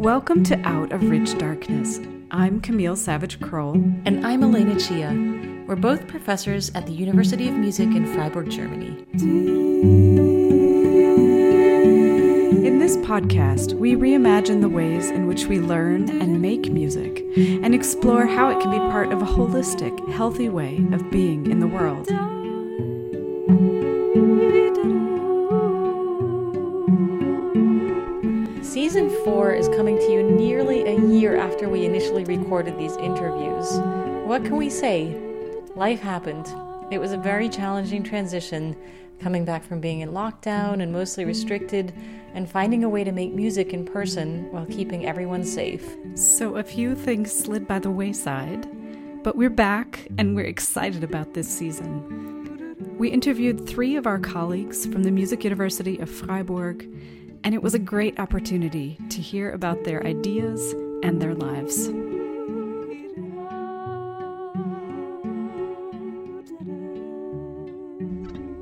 Welcome to Out of Rich Darkness. I'm Camille Savage Kroll. And I'm Elena Chia. We're both professors at the University of Music in Freiburg, Germany. In this podcast, we reimagine the ways in which we learn and make music and explore how it can be part of a holistic, healthy way of being in the world. Recorded these interviews. What can we say? Life happened. It was a very challenging transition, coming back from being in lockdown and mostly restricted, and finding a way to make music in person while keeping everyone safe. So, a few things slid by the wayside, but we're back and we're excited about this season. We interviewed three of our colleagues from the Music University of Freiburg and it was a great opportunity to hear about their ideas and their lives.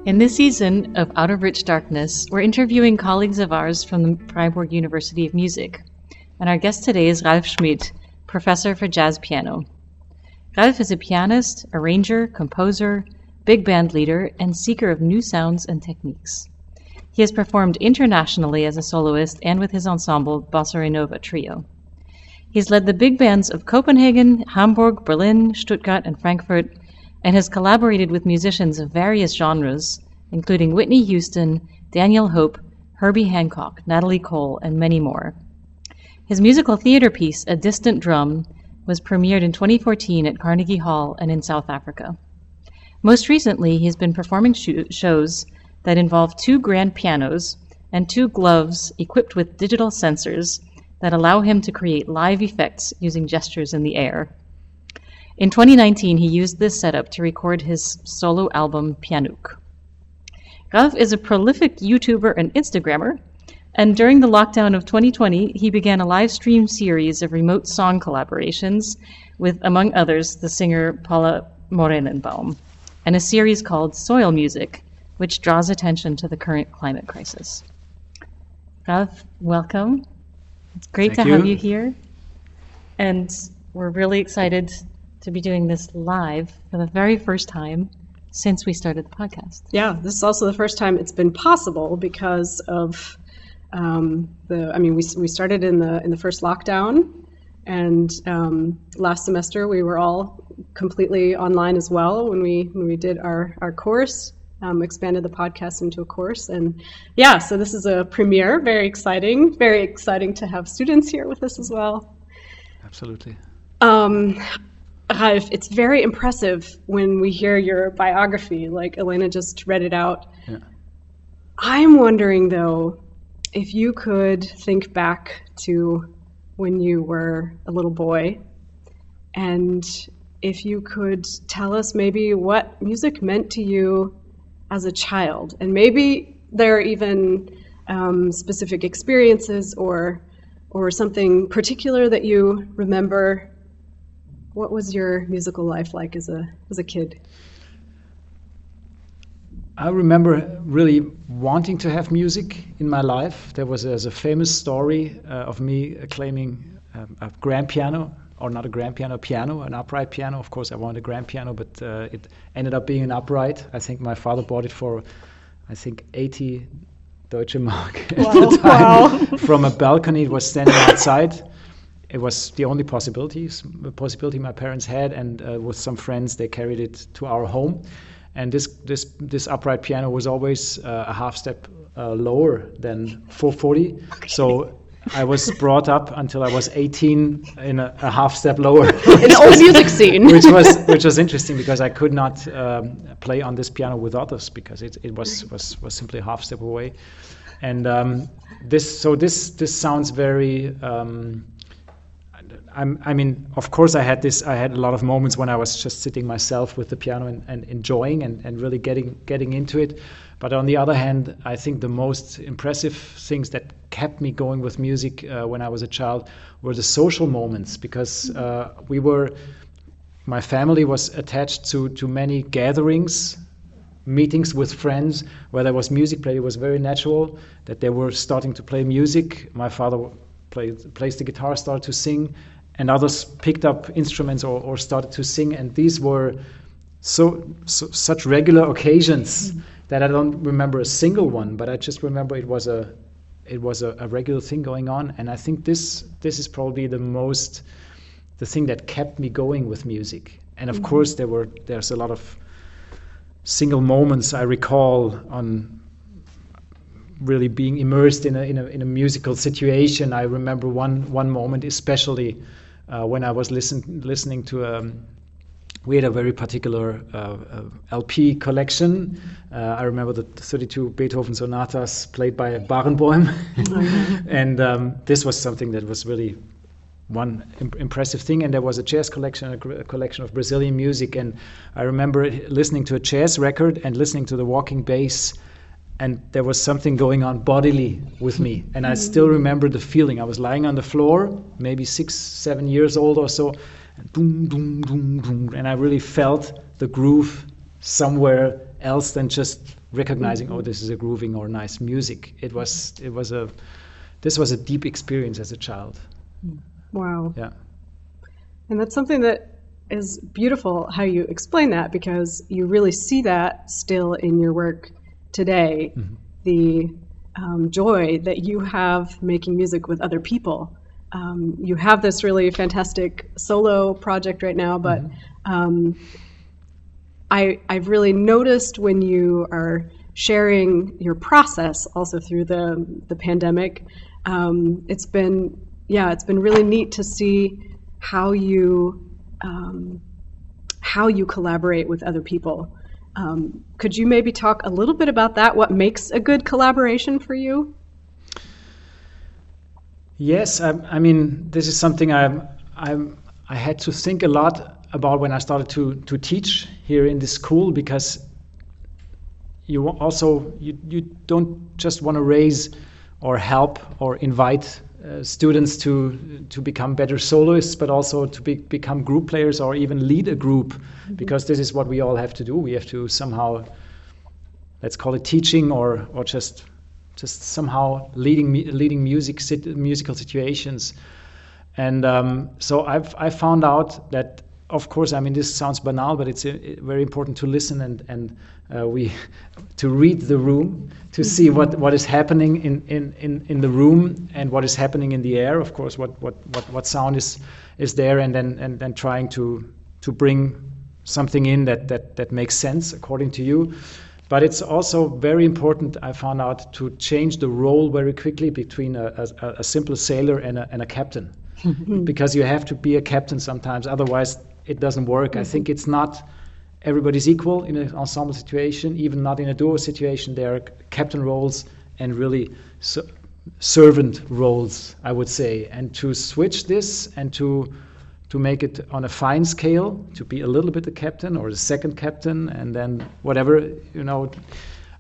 In this season of Out of Rich Darkness, we're interviewing colleagues of ours from the Freiburg University of Music. And our guest today is Ralf Schmid, professor for jazz piano. Ralf is a pianist, arranger, composer, big band leader, and seeker of new sounds and techniques. He has performed internationally as a soloist and with his ensemble Bossa Nova Trio. He's led the big bands of Copenhagen, Hamburg, Berlin, Stuttgart, and Frankfurt, and has collaborated with musicians of various genres, including Whitney Houston, Daniel Hope, Herbie Hancock, Natalie Cole, and many more. His musical theater piece, A Distant Drum, was premiered in 2014 at Carnegie Hall and in South Africa. Most recently, he's been performing sh- shows that involve two grand pianos and two gloves equipped with digital sensors that allow him to create live effects using gestures in the air. In 2019, he used this setup to record his solo album Pyanook. Ralf is a prolific YouTuber and Instagrammer, and during the lockdown of 2020, he began a live stream series of remote song collaborations with, among others, the singer Paula Morelenbaum, and a series called Soil Music, which draws attention to the current climate crisis. Ralf, welcome. It's great Thank to you. have you here. And we're really excited to be doing this live for the very first time since we started the podcast. Yeah, this is also the first time it's been possible because of um, the. I mean, we, we started in the in the first lockdown, and um, last semester we were all completely online as well when we when we did our our course. Um, expanded the podcast into a course, and yeah, so this is a premiere. Very exciting. Very exciting to have students here with us as well. Absolutely. Um, Ralf, it's very impressive when we hear your biography, like Elena just read it out. Yeah. I'm wondering, though, if you could think back to when you were a little boy and if you could tell us maybe what music meant to you as a child. And maybe there are even um, specific experiences or, or something particular that you remember what was your musical life like as a as a kid? I remember really wanting to have music in my life. There was a, a famous story uh, of me claiming um, a grand piano, or not a grand piano, a piano, an upright piano. Of course, I wanted a grand piano, but uh, it ended up being an upright. I think my father bought it for, I think, 80 Deutsche Mark at Wow. the time from a balcony. It was standing outside. It was the only possibilities possibility my parents had, and uh, with some friends, they carried it to our home. And this this this upright piano was always uh, a half step uh, lower than 440. So I was brought up until I was 18 in a, a half step lower. In the old music scene. which was which was interesting because I could not um, play on this piano with others because it, it was, was was simply a half step away, and um, this so this this sounds very. Um, I'm, I mean, of course, I had this. I had a lot of moments when I was just sitting myself with the piano and, and enjoying and, and really getting getting into it. But on the other hand, I think the most impressive things that kept me going with music uh, when I was a child were the social moments because uh, we were my family was attached to, to many gatherings, meetings with friends where there was music played. It was very natural that they were starting to play music. My father played, plays the guitar started to sing, and others picked up instruments or, or started to sing, and these were so, so such regular occasions mm-hmm. that I don't remember a single one, but I just remember it was a it was a, a, regular thing going on, and I think this this is probably the most the thing that kept me going with music. And of mm-hmm. course, there were there's a lot of single moments I recall on really being immersed in a, in a, in a musical situation. I remember one one moment especially uh, when I was listen, listening to um, we had a very particular uh, uh, LP collection. Uh, I remember the 32 Beethoven sonatas played by Barenboim, and um, this was something that was really one imp- impressive thing. And there was a jazz collection, a, gr- a, collection of Brazilian music, and I remember listening to a jazz record and listening to the walking bass. And there was something going on bodily with me. And I still remember the feeling. I was lying on the floor, maybe six, seven years old or so, and boom, boom, boom, boom, and I really felt the groove somewhere else than just recognizing, oh, this is a grooving or nice music. It was, it was a, this was a deep experience as a child. Wow. Yeah. And that's something that is beautiful how you explain that because you really see that still in your work today. Mm-hmm. The um, joy that you have making music with other people um, you have this really fantastic solo project right now, but mm-hmm. um, I, I've really noticed when you are sharing your process also through the the pandemic. Um, it's been yeah, it's been really neat to see how you um, how you collaborate with other people. Um, could you maybe talk a little bit about that? What makes a good collaboration for you? Yes, I, I mean this is something I I had to think a lot about when I started to to teach here in this school because you also you you don't just want to raise or help or invite uh, students to to become better soloists, but also to be, become group players or even lead a group, mm-hmm. because this is what we all have to do. We have to somehow, let's call it teaching or or just just somehow leading leading music musical situations. And um, so I've I found out that of course I mean this sounds banal, but it's uh, very important to listen and and uh, we to read the room to see what, what is happening in, in, in, in the room and what is happening in the air. Of course, what what, what, what sound is is there, and then and then trying to to bring something in that, that, that makes sense according to you. But it's also very important, I found out, to change the role very quickly between a, a, a simple sailor and a, and a captain. because you have to be a captain sometimes, otherwise, it doesn't work. Mm-hmm. I think it's not everybody's equal in an ensemble situation, even not in a duo situation. There are captain roles and really servant roles, I would say. And to switch this and to to make it on a fine scale, to be a little bit the captain or the second captain, and then whatever you know.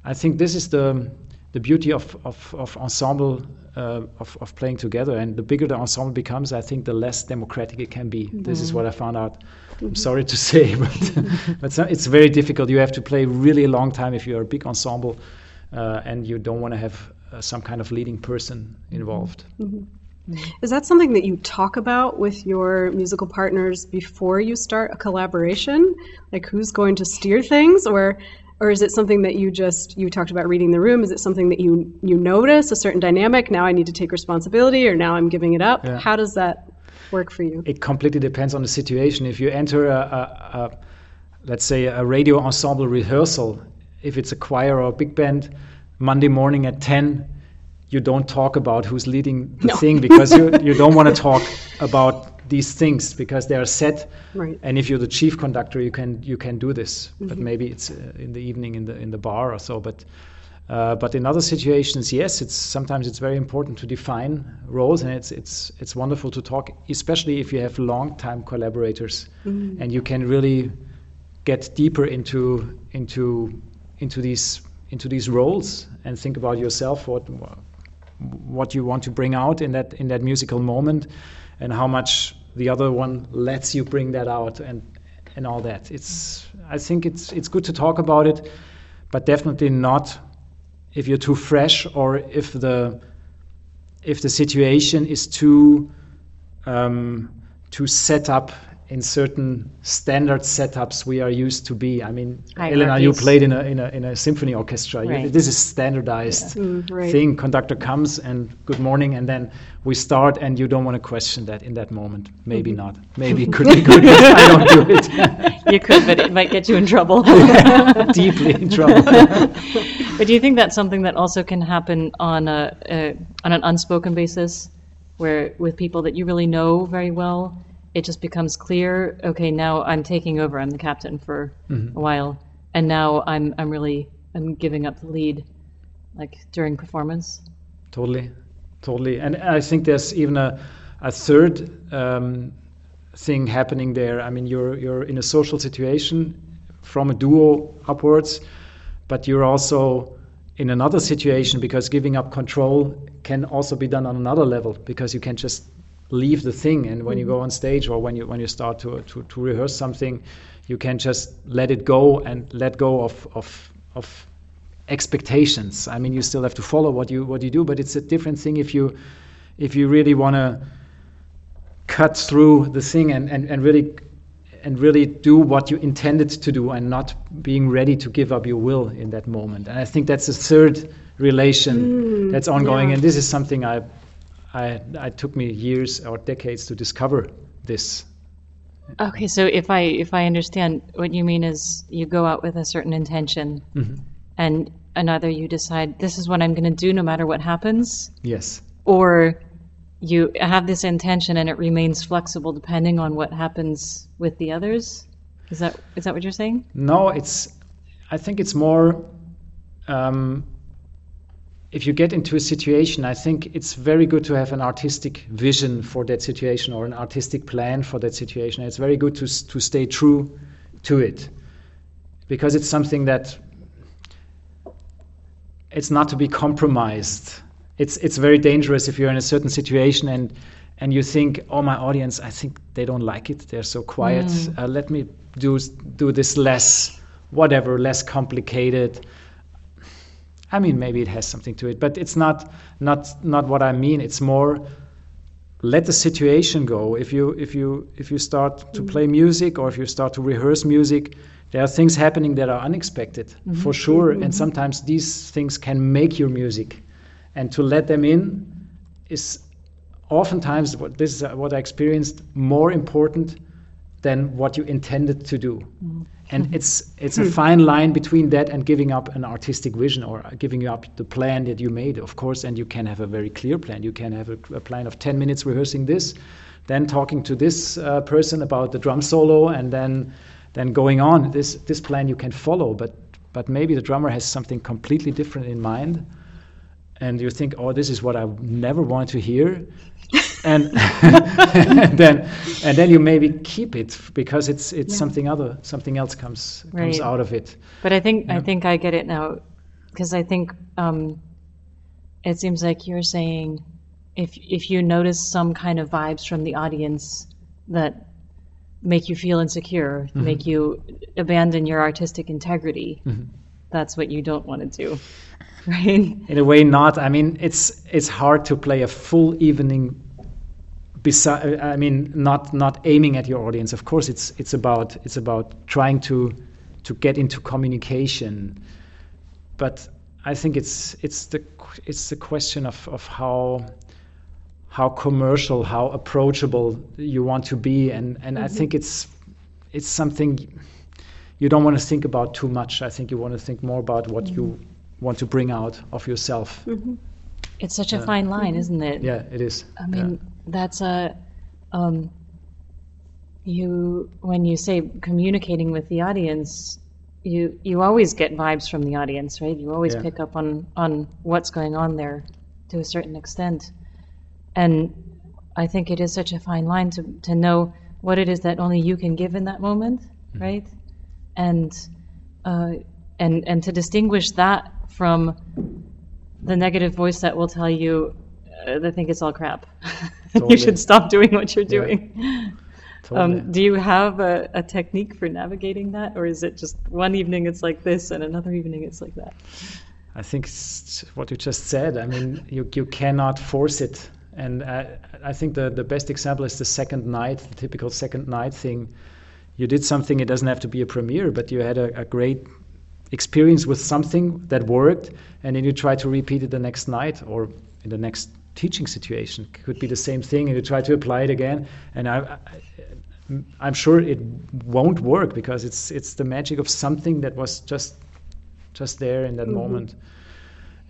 I think this is the the beauty of of, of ensemble uh, of, of playing together. And the bigger the ensemble becomes, I think the less democratic it can be. Mm-hmm. This is what I found out. Mm-hmm. I'm sorry to say, but but it's very difficult. You have to play really a long time if you're a big ensemble, uh, and you don't want to have uh, some kind of leading person involved. Mm-hmm. Mm-hmm. Is that something that you talk about with your musical partners before you start a collaboration? Like who's going to steer things or or is it something that you just you talked about reading the room is it something that you you notice a certain dynamic now I need to take responsibility or now I'm giving it up? Yeah. How does that work for you? It completely depends on the situation. If you enter a, a, a let's say a radio ensemble rehearsal, if it's a choir or a big band, Monday morning at 10 you don't talk about who's leading the no. thing because you, you don't want to talk about these things because they are set right. and if you're the chief conductor you can you can do this mm-hmm. but maybe it's uh, in the evening in the in the bar or so but uh, but in other situations yes it's sometimes it's very important to define roles and it's it's it's wonderful to talk especially if you have long time collaborators mm-hmm. and you can really get deeper into into into these into these roles and think about yourself what what you want to bring out in that in that musical moment and how much the other one lets you bring that out and and all that. It's i think it's it's good to talk about it but definitely not if you're too fresh or if the if the situation is too um, too set up in certain standard setups we are used to be. I mean, Elena, you played in a, in a, in a symphony orchestra. You- This is standardized Mm, right. thing. Conductor comes and good morning, and then we start, and you don't want to question that in that moment. Maybe Mm-hmm. not. Maybe it could be good if I don't do it. You could, but it might get you in trouble. Deeply in trouble. But do you think that's something that also can happen on a, a on an unspoken basis, where with people that you really know very well, it just becomes clear. Okay, now I'm taking over. I'm the captain for a while, and now I'm I'm really I'm giving up the lead, like during performance. Totally, totally. And I think there's even a, a third um, thing happening there. I mean, you're you're in a social situation from a duo upwards, but you're also in another situation because giving up control can also be done on another level because you can just leave the thing and when you mm-hmm. go on stage or when you when you start to to, to rehearse something you can just let it go and let go of of of expectations. I mean, you still have to follow what you what you do, but it's a different thing if you if you really want to cut through the thing and, and, and really and really do what you intended to do and not being ready to give up your will in that moment. And I think that's a third relation mm, that's ongoing. yeah. And this is something I, I I took me years or decades to discover this. Okay, so if I if I understand what you mean is you go out with a certain intention, and and either you decide this is what I'm going to do no matter what happens, Yes. or you have this intention and it remains flexible depending on what happens with the others. Is that is that what you're saying? No, it's. I think it's more. Um, if you get into a situation, I think it's very good to have an artistic vision for that situation or an artistic plan for that situation. It's very good to to stay true to it, because it's something that it's not to be compromised. It's it's very dangerous if you're in a certain situation and and you think, oh, my audience, I think they don't like it. They're so quiet. Uh, let me do do this less, whatever, less complicated. I mean, maybe it has something to it, but it's not not not what I mean. It's more let the situation go. If you if you if you start to play mm-hmm. music or if you start to rehearse music, there are things happening that are unexpected mm-hmm. for sure, and mm-hmm. sometimes these things can make your music, and to let them in is oftentimes what this is what I experienced more important than what you intended to do. And it's it's a fine line between that and giving up an artistic vision or giving up the plan that you made, of course. And you can have a very clear plan. You can have a, a plan of ten minutes rehearsing this, then talking to this uh, person about the drum solo, and then then going on. This this plan you can follow, but but maybe the drummer has something completely different in mind, and you think, oh, this is what I never want to hear, and, and then and then you maybe keep it because it's it's something other something else comes comes out of it. But I think I think I get it now, because I think um, it seems like you're saying if if you notice some kind of vibes from the audience that make you feel insecure, make you abandon your artistic integrity, that's what you don't want to do, right? In a way, not. I mean, it's it's hard to play a full evening. Beside, I mean, not not aiming at your audience. Of course, it's it's about it's about trying to to get into communication. But I think it's it's the it's the question of of how how commercial, how approachable you want to be, and and I mm-hmm. think it's it's something you don't want to think about too much. I think you want to think more about what you mm-hmm. Want to bring out of yourself. It's such a fine line, isn't it? Yeah, it is. I mean, that's a um, you when you say communicating with the audience, you you always get vibes from the audience, right? You always Yeah. pick up on on what's going on there to a certain extent, and I think it is such a fine line to to know what it is that only you can give in that moment, right? And uh, and and to distinguish that from the negative voice that will tell you, uh, "I think it's all crap. you should stop doing what you're Yeah. doing." Totally. Um, do you have a, a technique for navigating that, or is it just one evening it's like this and another evening it's like that? I think it's what you just said. I mean, you you cannot force it, and I, I think the the best example is the second night, the typical second night thing. You did something; it doesn't have to be a premiere, but you had a, a great experience with something that worked, and then you try to repeat it the next night or in the next teaching situation. It could be the same thing, and you try to apply it again. And I, I, am sure it won't work because it's it's the magic of something that was just just there in that mm-hmm. moment.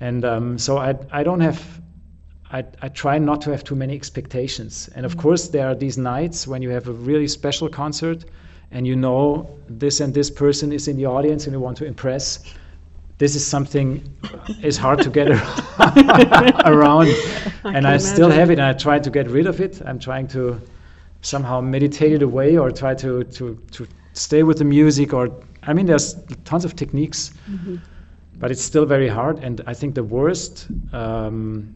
And um, so I I don't have. I, I try not to have too many expectations. And of mm-hmm. course, there are these nights when you have a really special concert and you know this and this person is in the audience and you want to impress. This is something is hard to get around. I and i still have it and i try to get rid of it. I'm trying to somehow meditate it away or try to to to stay with the music or i mean there's tons of techniques mm-hmm. but it's still very hard. And i think the worst um,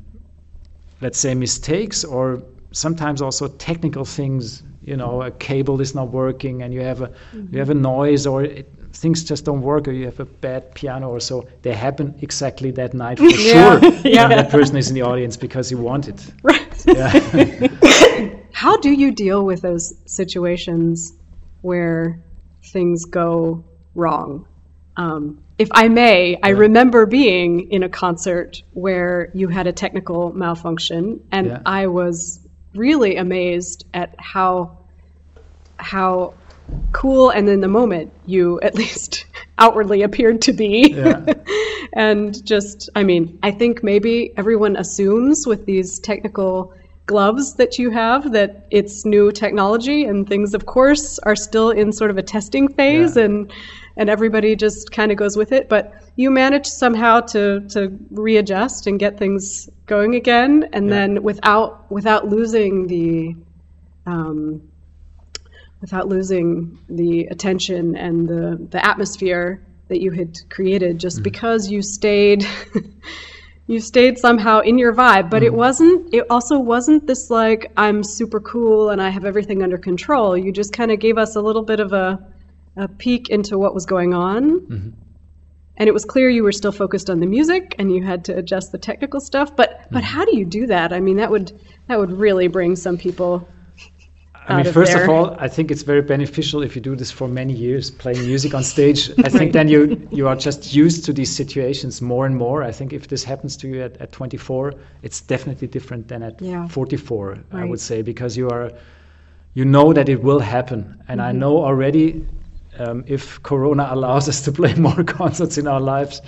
let's say mistakes or sometimes also technical things you know a cable is not working and you have a mm-hmm. you have a noise or it, things just don't work or you have a bad piano or so they happen exactly that night for yeah. sure yeah. that person is in the audience because he wanted right yeah. how do you deal with those situations where things go wrong um, if I may, I remember being in a concert where you had a technical malfunction, and yeah. I was really amazed at how how cool and in the moment you at least outwardly appeared to be yeah. and just i mean i think maybe everyone assumes with these technical gloves that you have that it's new technology and things of course are still in sort of a testing phase yeah. and and everybody just kind of goes with it but you manage somehow to to readjust and get things going again and yeah. then without without losing the um, without losing the attention and the the atmosphere that you had created just mm-hmm. because you stayed you stayed somehow in your vibe but mm-hmm. it wasn't it also wasn't this like i'm super cool and i have everything under control you just kind of gave us a little bit of a, a peek into what was going on mm-hmm and it was clear you were still focused on the music and you had to adjust the technical stuff but but how do you do that i mean that would that would really bring some people I mean, first there. of all, I think it's very beneficial if you do this for many years, playing music on stage. I think right. then you you are just used to these situations more and more. I think if this happens to you at, at 24, it's definitely different than at yeah. 44. Right. I would say because you are, you know that it will happen, and mm-hmm. I know already um, if Corona allows us to play more concerts in our lives,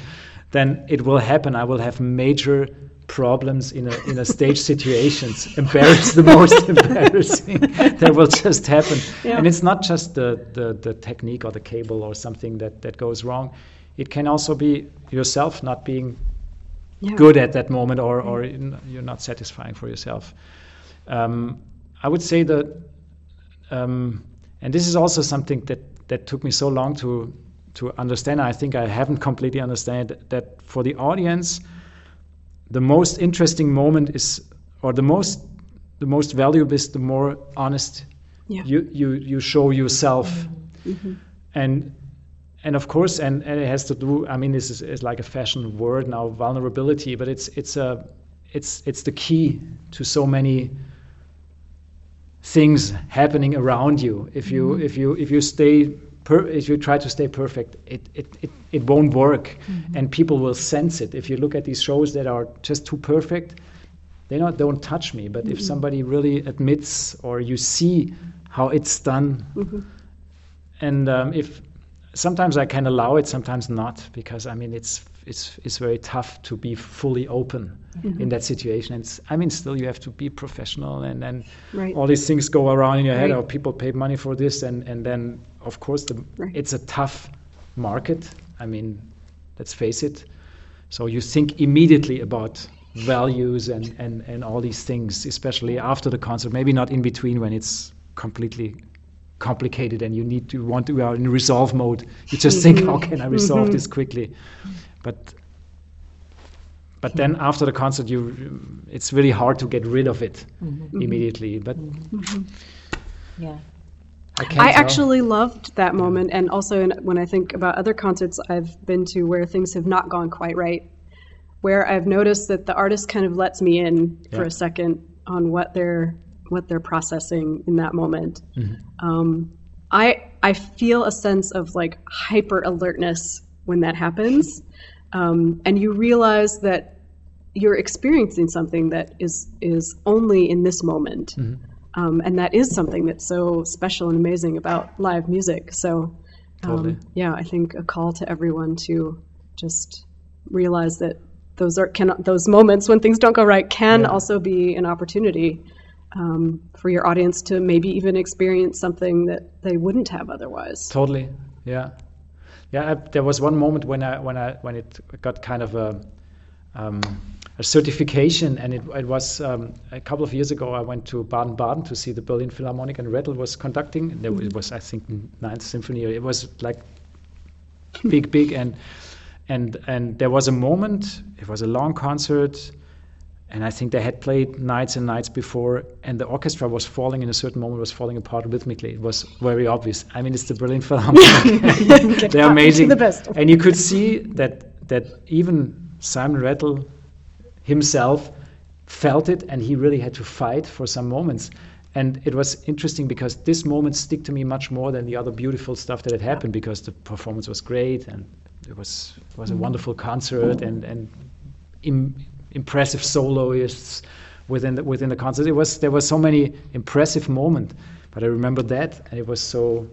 then it will happen. I will have major problems in a in a stage situations. Embarrass the most embarrassing that will just happen. Yeah. And it's not just the, the the technique or the cable or something that that goes wrong. It can also be yourself not being yeah. good at that moment or or you're not satisfying for yourself. Um, I would say that, um, and this is also something that that took me so long to to understand. I think I haven't completely understand that for the audience, the most interesting moment is, or the most the most valuable is the more honest yeah. you you you show yourself, mm-hmm. and and of course, and, and it has to do. I mean, this is, is like a fashion word now, vulnerability, but it's it's a it's it's the key to so many things happening around you. If you mm-hmm. if you if you stay per, if you try to stay perfect, it it, it, it won't work, mm-hmm. and people will sense it. If you look at these shows that are just too perfect, they not don't touch me. But mm-hmm. if somebody really admits or you see how it's done, mm-hmm. and um, if sometimes I can allow it, sometimes not, because I mean it's it's it's very tough to be fully open mm-hmm. in that situation. And I mean, still you have to be professional, and then right. all these things go around in your head. Right. Oh, people pay money for this, and and then of course the, right. it's a tough market. I mean, let's face it. So you think immediately about values and, and, and all these things, especially after the concert. Maybe not in between when it's completely complicated and you need to want to are in resolve mode. You just mm-hmm. think, how can I resolve mm-hmm. this quickly? But but then after the concert, you it's really hard to get rid of it mm-hmm. immediately. But mm-hmm. yeah. I, I actually loved that moment, and also in, when I think about other concerts I've been to where things have not gone quite right, where I've noticed that the artist kind of lets me in for a second on what they're what they're processing in that moment. Um, I I feel a sense of like hyper alertness when that happens, um, and you realize that you're experiencing something that is is only in this moment, um, and that is something that's so special and amazing about live music. So, um, Totally. yeah, I think a call to everyone to just realize that those are can those moments when things don't go right can Yeah. also be an opportunity um, for your audience to maybe even experience something that they wouldn't have otherwise. Totally. Yeah. Yeah. I, there was one moment when I when I when it got kind of a um, a certification, and it, it was um, a couple of years ago. I went to Baden-Baden to see the Berlin Philharmonic, and Rattle was conducting. There was- it was, I think, Ninth Symphony. It was like big, big, and and and there was a moment. It was a long concert. And I think they had played nights and nights before, and the orchestra was falling in a certain moment, was falling apart rhythmically. It was very obvious. I mean, it's the Berlin Philharmonic. They're amazing. The best. And you could see that that even Simon Rattle himself felt it, and he really had to fight for some moments. And it was interesting because this moment stick to me much more than the other beautiful stuff that had happened because the performance was great and it was was a mm-hmm. wonderful concert and and Im- impressive soloists within the, within the concert. It was there were so many impressive moments, but I remember that, and it was so.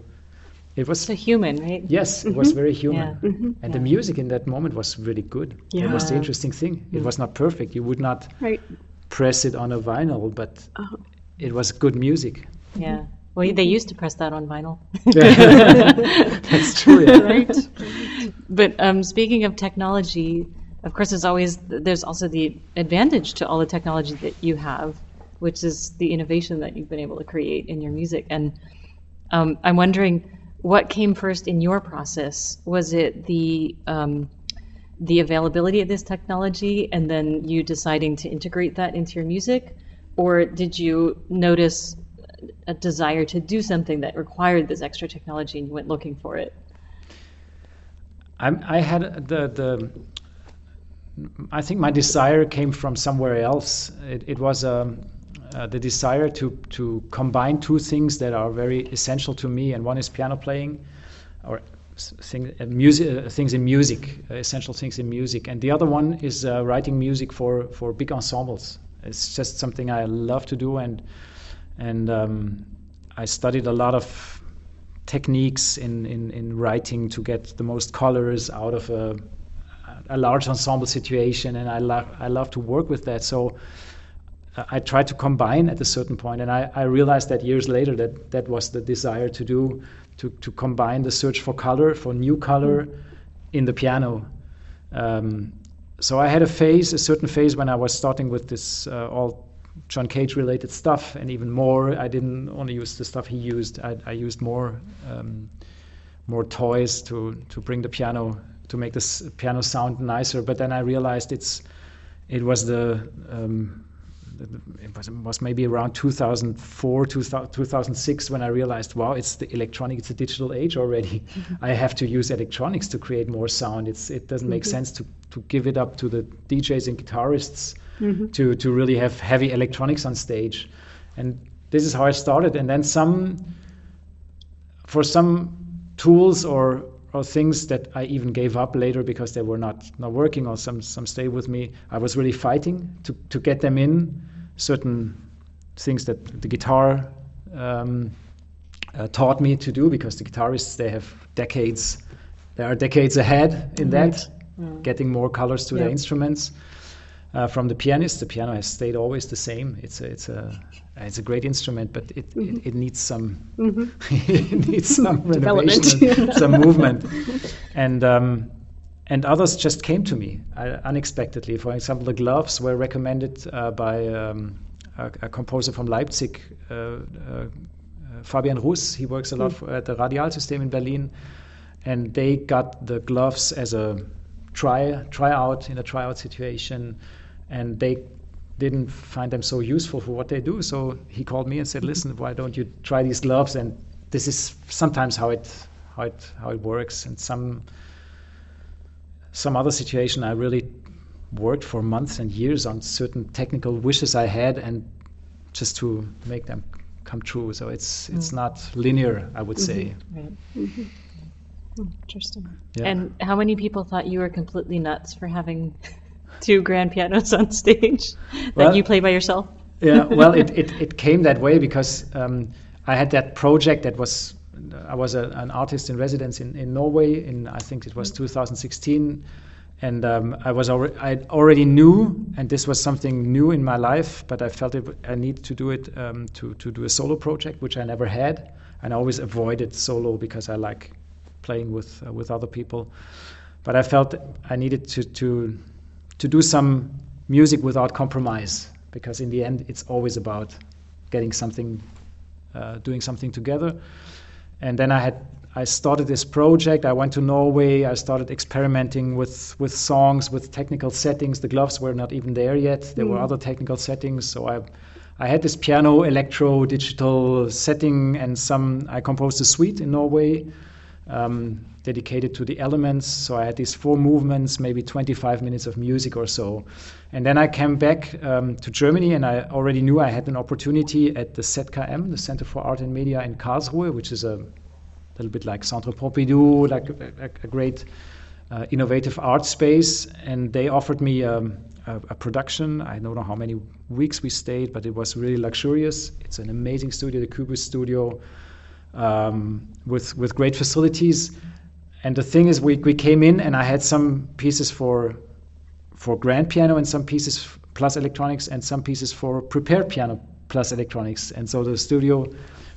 It was So human, right? yes, it was very human, Yeah. and the music in that moment was really good. That was the interesting thing. It was not perfect. You would not Right. press it on a vinyl, but Uh-huh. it was good music. Yeah. Well, they used to press that on vinyl. That's true. yeah. Right. But um, speaking of technology, of course, there's always there's also the advantage to all the technology that you have, which is the innovation that you've been able to create in your music. And um, I'm wondering, what came first in your process? Was it the um, the availability of this technology, and then you deciding to integrate that into your music, or did you notice a desire to do something that required this extra technology, and you went looking for it? I'm, I had the the. I think my desire came from somewhere else. It, it was um, uh, the desire to to combine two things that are very essential to me, and one is piano playing, or thing, uh, music, uh, things in music, uh, essential things in music, and the other one is uh, writing music for for big ensembles. It's just something I love to do, and and um, I studied a lot of techniques in, in, in writing to get the most colors out of a, a large ensemble situation, and I love I love to work with that. So I tried to combine at a certain point, and I, I realized that years later that that was the desire to do to, to combine the search for color for new color in the piano. Um, so I had a phase, a certain phase when I was starting with this uh, all John Cage related stuff, and even more. I didn't only use the stuff he used. I, I used more um, more toys to to bring the piano to make this piano sound nicer. But then I realized it's it was the um, it was, it was maybe around 2004 2000, 2006 when i realized wow it's the electronic it's a digital age already. I have to use electronics to create more sound. It's it doesn't make sense to, to give it up to the djs and guitarists to, to really have heavy electronics on stage. And this is how i started. And then some for some tools or or things that I even gave up later because they were not, not working or some some stay with me. I was really fighting to, to get them in certain things that the guitar um, uh, taught me to do because the guitarists they have decades they are decades ahead in that getting more colors to Yeah. their instruments uh, from the pianist the piano has stayed always the same. It's a, it's a it's a great instrument but it, it, it needs some it needs some renovation some movement. And um, and others just came to me uh, unexpectedly. For example the gloves were recommended uh, by um, a, a composer from Leipzig uh, uh, Fabian Russ. He works a lot for, at the Radialsystem in Berlin. And they got the gloves as a try try out in a tryout situation and they didn't find them so useful for what they do so he called me and said listen why don't you try these gloves and this is sometimes how it how it how it works and some some other situation I really worked for months and years on certain technical wishes I had, and just to make them come true. So it's it's Mm. not linear, I would say. Right. Oh, interesting. Yeah. And how many people thought you were completely nuts for having two grand pianos on stage that Well- you play by yourself? yeah, well, it, it, it came that way because um, I had that project that was, I was a, an artist in residence in, in Norway in, I think it was 2016. And um, I was already, I already knew, and this was something new in my life, but I felt it, I need to do it um, to, to do a solo project, which I never had. And I always avoided solo because I like playing with, uh, with other people. But I felt I needed to, to, to do some music without compromise because in the end it's always about getting something uh, doing something together. And then i had i started this project. I went to norway. I started experimenting with with songs with technical settings. The gloves were not even there yet. There were other technical settings. So i I had this piano electro digital setting and some I composed a suite in Norway. Um, dedicated to the elements. So I had these four movements, maybe 25 minutes of music or so. And then I came back um, to Germany and I already knew I had an opportunity at the ZKM, the Center for Art and Media in Karlsruhe, which is a little bit like Centre Pompidou, like a, a, great uh, innovative art space. And they offered me um, a, a production. I don't know how many weeks we stayed, but it was really luxurious. It's an amazing studio, the Kubus studio um, with with great facilities. And the thing is, we, we came in and I had some pieces for for grand piano and some pieces plus electronics and some pieces for prepared piano plus electronics. And so the studio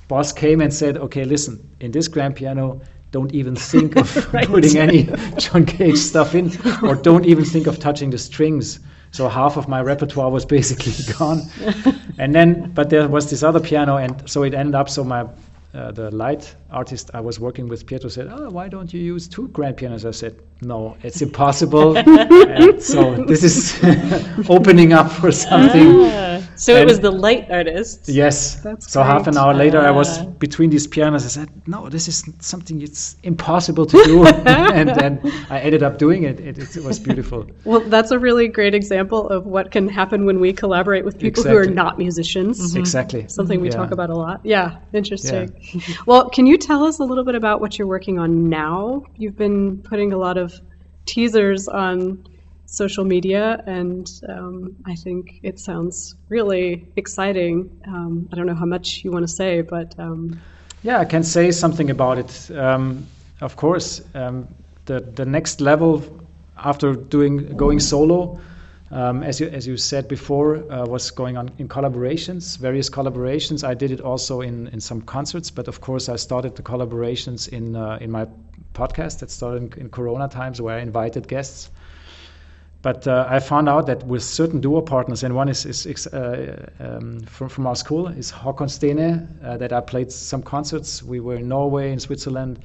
boss came and said, "Okay, listen, in this grand piano." Don't even think of Right. putting any John Cage stuff in, or don't even think of touching the strings. So half of my repertoire was basically gone. and then, but there was this other piano, and so it ended up. So my uh, the light artist I was working with, Pietro, said, "Oh, why don't you use two grand pianos?" I said, "No, it's impossible." and so this is opening up for something. Ah, so it was the light artist. Yes. That's so half an hour later, I was Ah. between these pianos. I said, "No, this is something it's impossible to do," and then I ended up doing it. It, it, was beautiful. Well, that's a really great example of what can happen when we collaborate with people who are not musicians. Exactly. Something we Yeah. talk about a lot. Yeah, interesting. well, can you tell us a little bit about what you're working on now? You've been putting a lot of teasers on social media, and um, I think it sounds really exciting. Um, I don't know how much you want to say, but um, Yeah, I can say something about it. Um, of course, um, the the next level after doing going solo, um, as you as you said before, uh, was going on in collaborations, various collaborations. I did it also in in some concerts, but of course, I started the collaborations in uh, in my podcast that started in, in Corona times, where I invited guests. But uh, I found out that with certain duo partners, and one is, is, uh, um, from, from our school, is Håkon Stene, uh, that I played some concerts. We were in Norway, in Switzerland.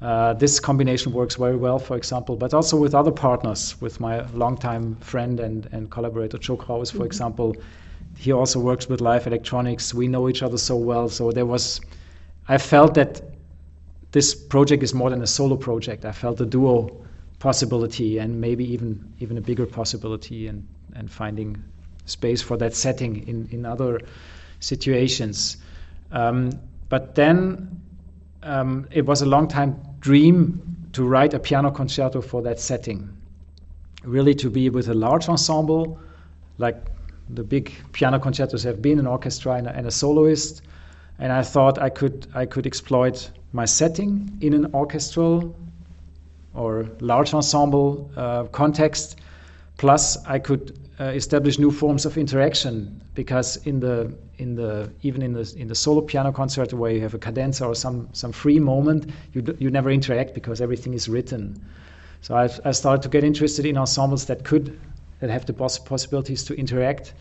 Uh, this combination works very well, for example, but also with other partners, with my longtime friend and, and collaborator, Joo Kraus, for example. He also works with live electronics. We know each other so well. So there was, I felt that this project is more than a solo project. I felt a duo possibility and maybe even even a bigger possibility and and finding space for that setting in in other situations. Um, but then um, it was a long time dream to write a piano concerto for that setting. Really to be with a large ensemble, like the big piano concertos have been, an orchestra and a, and a soloist. And I thought I could I could exploit my setting in an orchestral or large ensemble uh, context. Plus, I could uh, establish new forms of interaction because in the in the even in the in the solo piano concert where you have a cadenza or some some free moment, you d- you never interact because everything is written. So I, I started to get interested in ensembles that could that have the poss- possibilities to interact,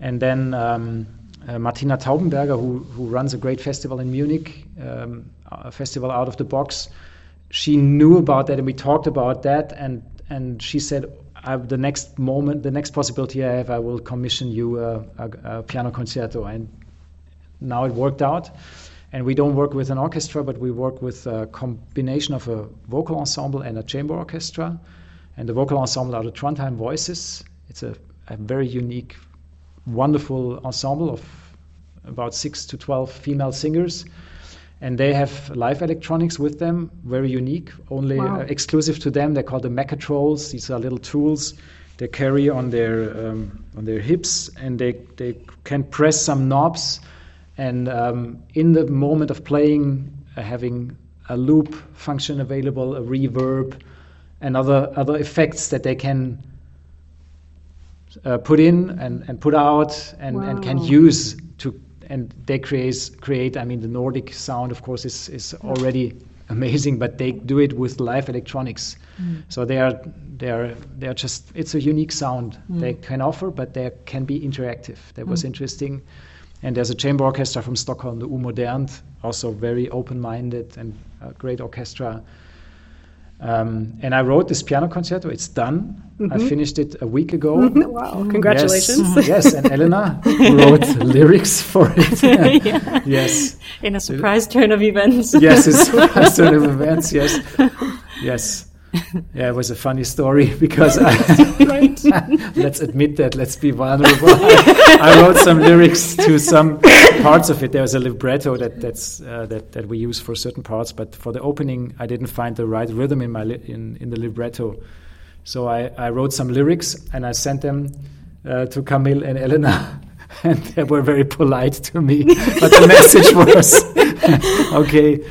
and then. Um, uh, Martina Taubenberger, who, who runs a great festival in Munich, um, a festival out of the box, she knew about that and we talked about that and and she said I, the next moment the next possibility i have i will commission you a, a, a, piano concerto. And now it worked out. And we don't work with an orchestra but we work with a combination of a vocal ensemble and a chamber orchestra. And the vocal ensemble are the trondheim voices. It's a, a very unique, wonderful ensemble of about six to twelve female singers and they have live electronics with them, very unique, only Wow. uh, exclusive to them. They're called the Mechatrolls. These are little tools they carry on their um, on their hips, and they they can press some knobs, and um, in the moment of playing, uh, having a loop function available, a reverb, and other other effects that they can. Uh, put in and, and put out and, and can use and they create create I mean the Nordic sound of course is is already amazing but they do it with live electronics. Mm. So they are they are they are just it's a unique sound mm. they can offer but they can be interactive. That was mm. interesting. And there's a chamber orchestra from Stockholm the U Modernt also very open-minded and a great orchestra um, and I wrote this piano concerto it's done I finished it a week ago wow, congratulations. Yes, yes, and Elena wrote lyrics for it. Yes, In a surprise turn of events. yes, a turn of events. Yes, yes. Yeah, it was a funny story because I, let's admit that. Let's be vulnerable. I, I wrote some lyrics to some parts of it. There was a libretto that that's uh, that that we use for certain parts, but for the opening, I didn't find the right rhythm in my li- in in the libretto. So I, I wrote some lyrics and I sent them uh, to Camille and Elena. And they were very polite to me. But the message was okay,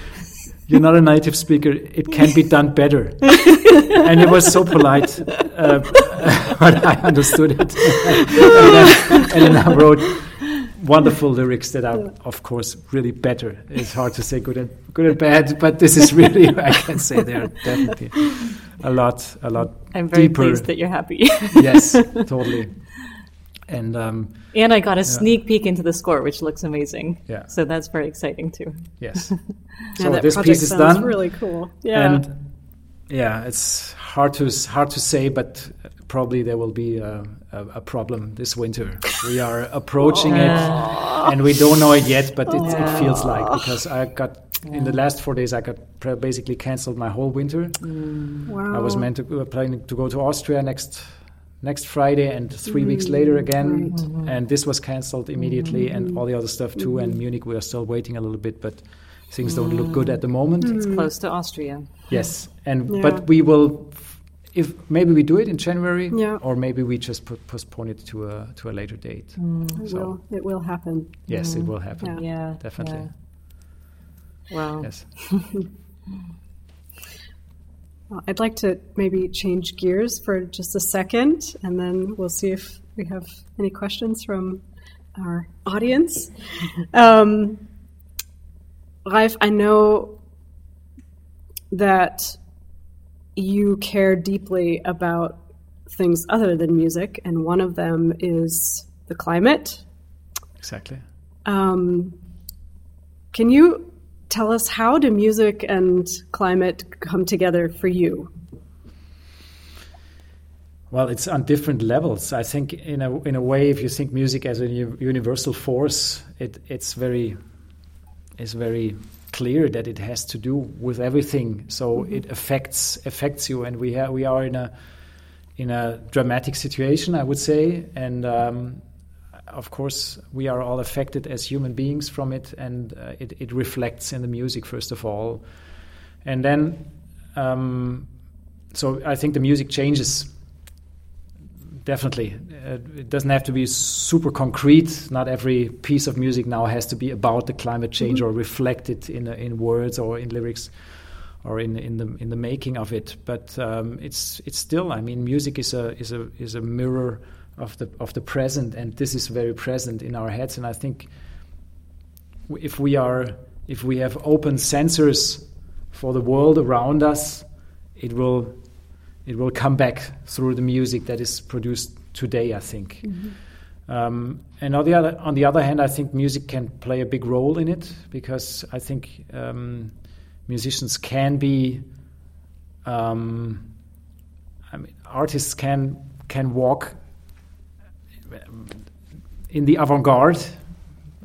you're not a native speaker, it can be done better. and it was so polite, uh, but I understood it. and then Elena wrote wonderful lyrics that are, of course, really better. It's hard to say good and good and bad, but this is really I can say they're definitely a lot, a lot I'm very deeper. pleased that you're happy. yes, totally. And um, and I got a sneak peek into the score, which looks amazing. Yeah. So that's very exciting too. yes, Yeah, so that this piece is done. really cool. Yeah. And yeah, it's hard to hard to say, but probably there will be a, a, a problem this winter. We are approaching it, and we don't know it yet, but it, it feels like because I got in the last four days I got pra- basically cancelled my whole winter. wow. I was meant to uh, planning to go to Austria next next Friday, and three weeks later mm, again, and this was cancelled immediately, mm-hmm. and all the other stuff too. And mm-hmm. Munich, we are still waiting a little bit, but things don't look good at the moment. Mm. It's close to Austria. Yes, and Yeah. but we will, if maybe we do it in January, Yeah. or maybe we just po- postpone it to a to a later date. Mm. It so- will. It will happen. Yes, it will happen. Yeah. Yeah. Definitely. yeah. Wow. Yes. Well, I'd like to maybe change gears for just a second, and then we'll see if we have any questions from our audience. Um, Ralf, I know that you care deeply about things other than music, and one of them is the climate. Exactly. Um, can you tell us how do music and climate come together for you? Well, it's on different levels. I think, in a in a way, if you think music as a universal force, it it's very it's very clear that it has to do with everything. So it affects affects you, and we have we are in a in a dramatic situation, I would say, and um, of course we are all affected as human beings from it, and uh, it it reflects in the music first of all, and then. Um, so I think the music changes definitely. Uh, it doesn't have to be super concrete. Not every piece of music now has to be about the climate change or reflected in uh, in words or in lyrics or in in the in the making of it. But um, it's it's still. I mean, music is a is a is a mirror of the of the present, and this is very present in our heads. And I think if we are if we have open sensors for the world around us, it will it will come back through the music that is produced today. I think. Um, and on the other on the other hand, I think music can play a big role in it because I think um, musicians can be. Um, I mean, artists can can walk in the avant-garde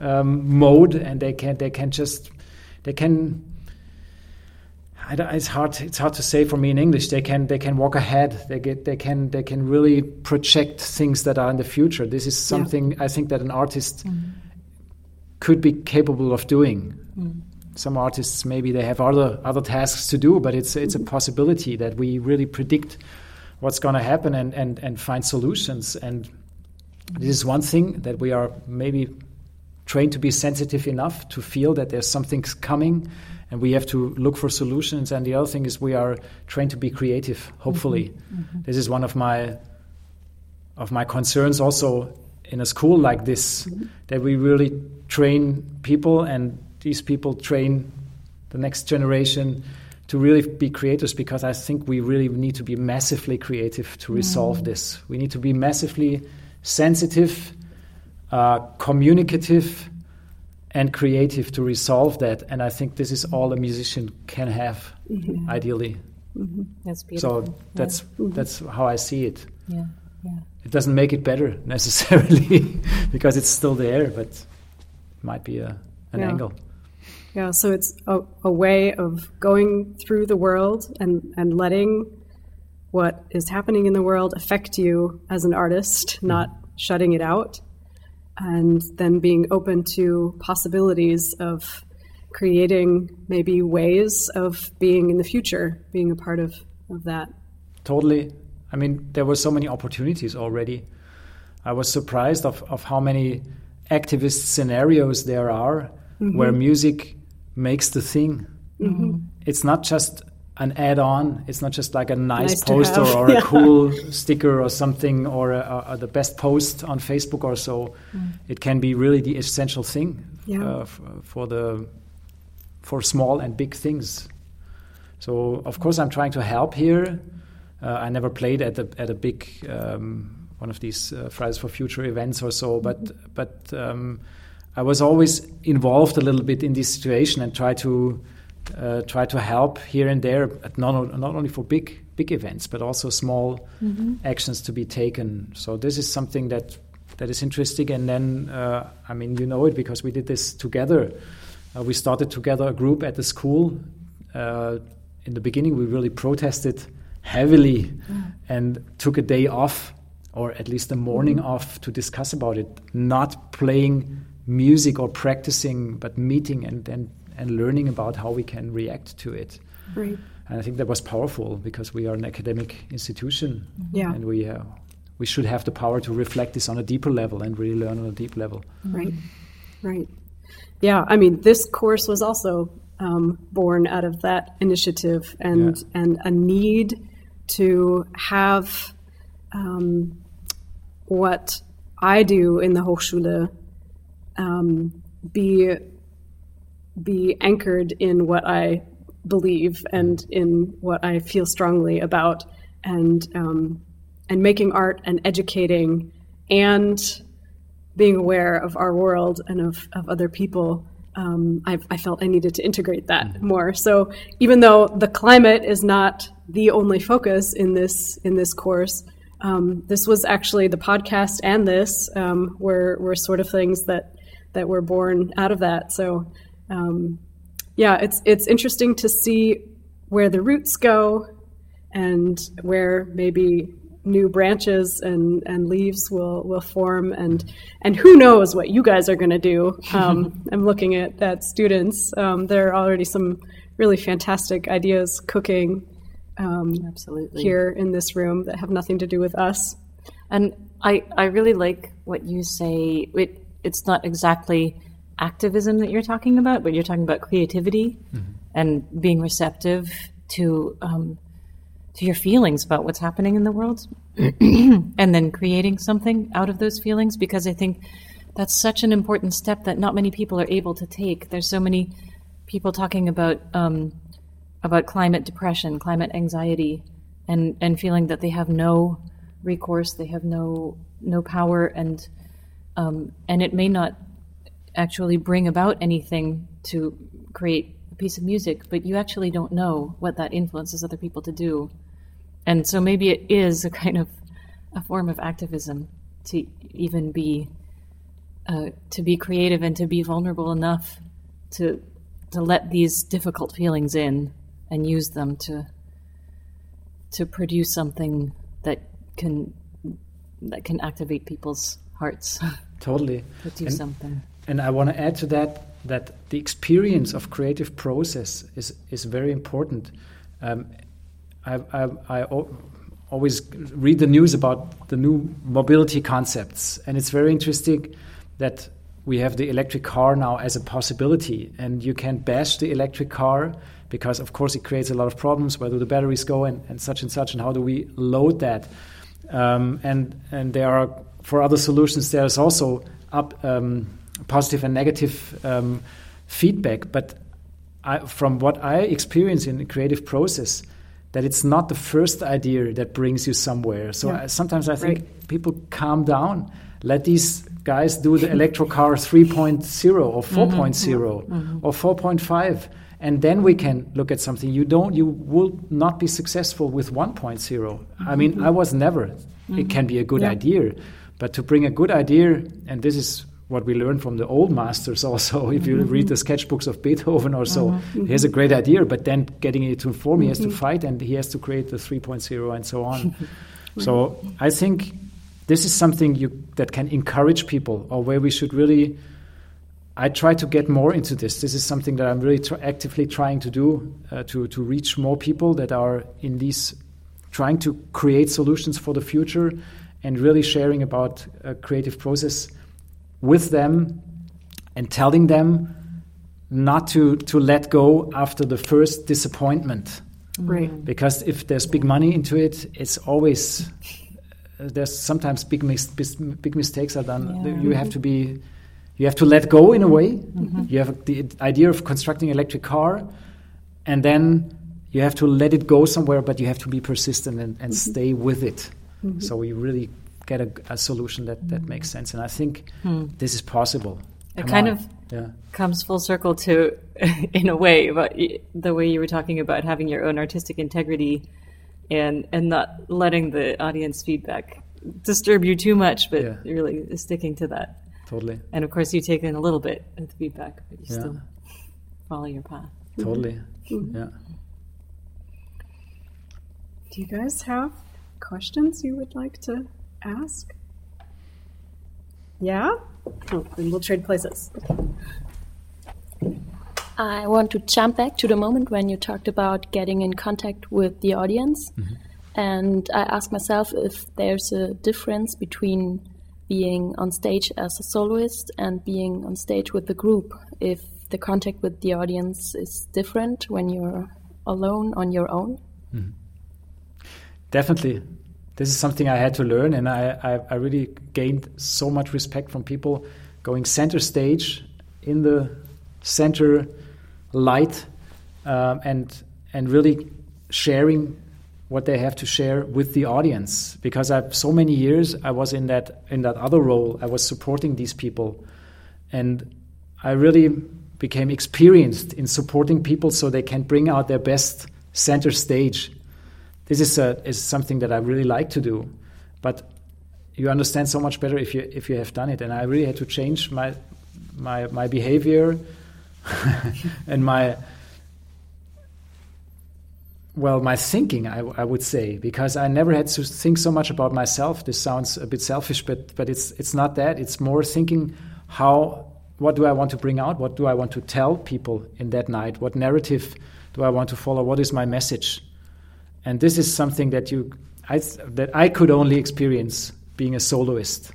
um, mode, and they can they can just they can it's hard. It's hard to say for me in English. They can they can walk ahead. They get they can they can really project things that are in the future. This is something I think that an artist could be capable of doing. Some artists maybe they have other other tasks to do, but it's it's a possibility that we really predict what's going to happen and, and and find solutions. And this is one thing that we are maybe trained to be sensitive enough to feel that there's something coming and we have to look for solutions. And the other thing is we are trained to be creative hopefully. Mm-hmm. Mm-hmm. This is one of my of my concerns also in a school like this mm-hmm. that we really train people and these people train the next generation to really be creators because I think we really need to be massively creative to resolve this. We need to be massively sensitive, uh, communicative, and creative to resolve that. And I think this is all a musician can have, mm-hmm. ideally. Mm-hmm. That's beautiful. So that's that's mm-hmm. how I see it. yeah, yeah. It doesn't make it better necessarily because it's still there, but it might be a, an Yeah. angle. Yeah, so it's a, a way of going through the world and, and letting what is happening in the world affect you as an artist, mm-hmm. not shutting it out, and then being open to possibilities of creating maybe ways of being in the future, being a part of, of that. Totally. I mean, there were so many opportunities already. I was surprised of, of how many activist scenarios there are mm-hmm. where music makes the thing. Mm-hmm. It's not just an add-on. It's not just like a nice, Nice poster or yeah. a cool sticker or something or, a, or the best post on Facebook or so. It can be really the essential thing Yeah. uh, f- for the for small and big things. So of course I'm trying to help here. Uh, I never played at a at a big um, one of these uh, Fridays for Future events or so, but but um, I was always involved a little bit in this situation and try to uh, try to help here and there, at not not only for big big events but also small actions to be taken. So this is something that that is interesting. And then uh, I mean you know it because we did this together. Uh, we started together a group at the school. Uh, in the beginning, we really protested heavily and took a day off, or at least a morning off, to discuss about it. Not playing music or practicing, but meeting and, and, and learning about how we can react to it. Right. And I think that was powerful because we are an academic institution, Yeah. and we uh, we should have the power to reflect this on a deeper level and really learn on a deep level. Right. Right. Yeah, I mean, this course was also um, born out of that initiative and Yeah. and a need to have um, what I do in the Hochschule um, be be anchored in what I believe and in what I feel strongly about, and um, and making art and educating and being aware of our world and of, of other people, um, I, I felt I needed to integrate that more. So even though the climate is not the only focus in this in this course, um, this was actually the podcast and this um, were were sort of things that that were born out of that. So um, yeah, it's it's interesting to see where the roots go and where maybe new branches and, and leaves will, will form and and who knows what you guys are going to do um, i'm looking at, at students um, there are already some really fantastic ideas cooking um, Absolutely. here in this room that have nothing to do with us And I, I really like what you say. It, it's not exactly activism that you're talking about, but you're talking about creativity and being receptive to um, to your feelings about what's happening in the world, and then creating something out of those feelings. Because I think that's such an important step that not many people are able to take. There's so many people talking about um, about climate depression, climate anxiety, and and feeling that they have no recourse, they have no no power, and um, and it may not actually bring about anything to create a piece of music, but you actually don't know what that influences other people to do, and so maybe it is a kind of a form of activism to even be uh, to be creative and to be vulnerable enough to to let these difficult feelings in and use them to to produce something that can that can activate people's hearts Totally. to do And- something. And I want to add to that that the experience of creative process is is very important. Um, I, I, I always read the news about the new mobility concepts, and it's very interesting that we have the electric car now as a possibility, and you can bash the electric car because, of course, it creates a lot of problems. Where do the batteries go, and, and such and such, and how do we load that? Um, and and there are for other solutions there's also up um, positive and negative um, feedback. But I, from what I experience in the creative process, that it's not the first idea that brings you somewhere. So Yeah. I, sometimes I think people calm down, let these guys do the electro car 3.0 or mm-hmm. mm-hmm. 4.0 mm-hmm. or 4.5 and then we can look at something. You don't you will not be successful with 1.0 i mean i was never. It can be a good Yeah. idea but to bring a good idea and this is what we learned from the old masters also if you read the sketchbooks of beethoven or so uh-huh. he mm-hmm. has a great idea but then getting it to form he has to mm-hmm. fight and he has to create the 3.0 and so on. So i think this is something you that can encourage people or where we should really I try to get more into this. This is something that I'm really tr- actively trying to do uh, to to reach more people that are in these trying to create solutions for the future and really sharing about a creative process with them and telling them not to to let go after the first disappointment Right. because if there's big money into it, it's always uh, there's sometimes big mis- big mistakes are done. Yeah. You have to be you have to let go in a way. Mm-hmm. You have the idea of constructing an electric car, and then you have to let it go somewhere, but you have to be persistent and, and mm-hmm. stay with it. Mm-hmm. So you really get a, a solution that, that makes mm. sense. And I think hmm. this is possible. It Come kind on. of yeah. comes full circle to, in a way, y- the way you were talking about having your own artistic integrity and and not letting the audience feedback disturb you too much, but Yeah. really sticking to that. Totally, And of course, you take in a little bit of the feedback, but you Yeah. still follow your path. totally. Mm-hmm. Mm-hmm. Yeah. Do you guys have questions you would like to ask? Yeah? Oh, then we'll trade places. I want to jump back to the moment when you talked about getting in contact with the audience. Mm-hmm. And I ask myself if there's a difference between being on stage as a soloist and being on stage with the group. If the contact with the audience is different when you're alone on your own. Mm-hmm. Definitely. This is something I had to learn, and I, I, I really gained so much respect from people going center stage in the center light um, and and really sharing what they have to share with the audience. Because I've so many years I was in that in that other role I was supporting these people and I really became experienced in supporting people so they can bring out their best center stage this is a, is something that I really like to do, but you understand so much better if you if you have done it. And I really had to change my my my behavior and my well my thinking I, I would say because I never had to think so much about myself. This sounds a bit selfish, but but it's it's not that. It's more thinking how what do I want to bring out? What do I want to tell people in that night? What narrative do I want to follow? What is my message? And this is something that you I, that I could only experience being a soloist,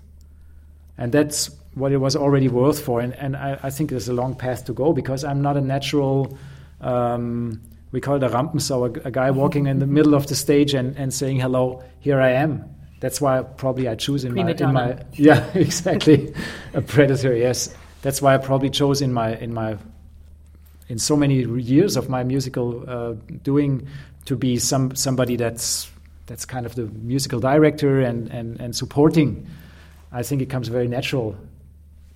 and that's what it was already worth for. And, and I, I think there's a long path to go because I'm not a natural. Um, we call it a Rampensau, a, a guy walking in the middle of the stage and, and saying hello. Here I am. That's why probably I choose in my, in my yeah exactly a predator. Yes, that's why I probably chose in my in my in so many years of my musical uh, doing to be some somebody that's that's kind of the musical director and, and, and supporting. I think it comes very natural.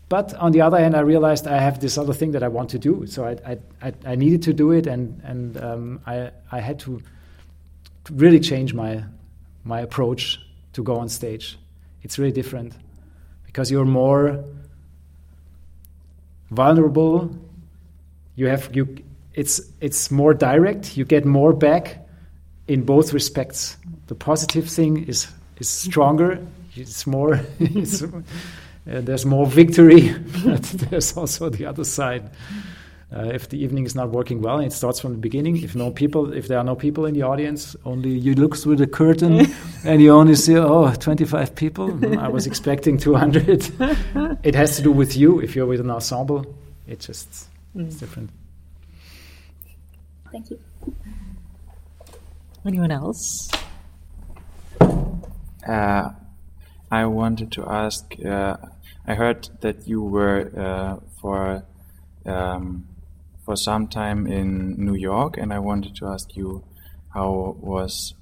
But on the other hand, I realized I have this other thing that I want to do, so I I, I, needed to do it, and and um, I I had to, to really change my my approach to go on stage. It's really different because you're more vulnerable you have you it's it's more direct. You get more back in both respects. The positive thing is is stronger. It's more. It's, uh, there's more victory, but there's also the other side. Uh, if the evening is not working well and it starts from the beginning, if no people, if there are no people in the audience, only you look through the curtain and you only see oh 25 people. I was expecting 200. it has to do with you. If you're with an ensemble, it just mm. it's different. Thank you. Anyone else? Uh, I wanted to ask. Uh, I heard that you were uh, for um, for some time in New York, and I wanted to ask you how was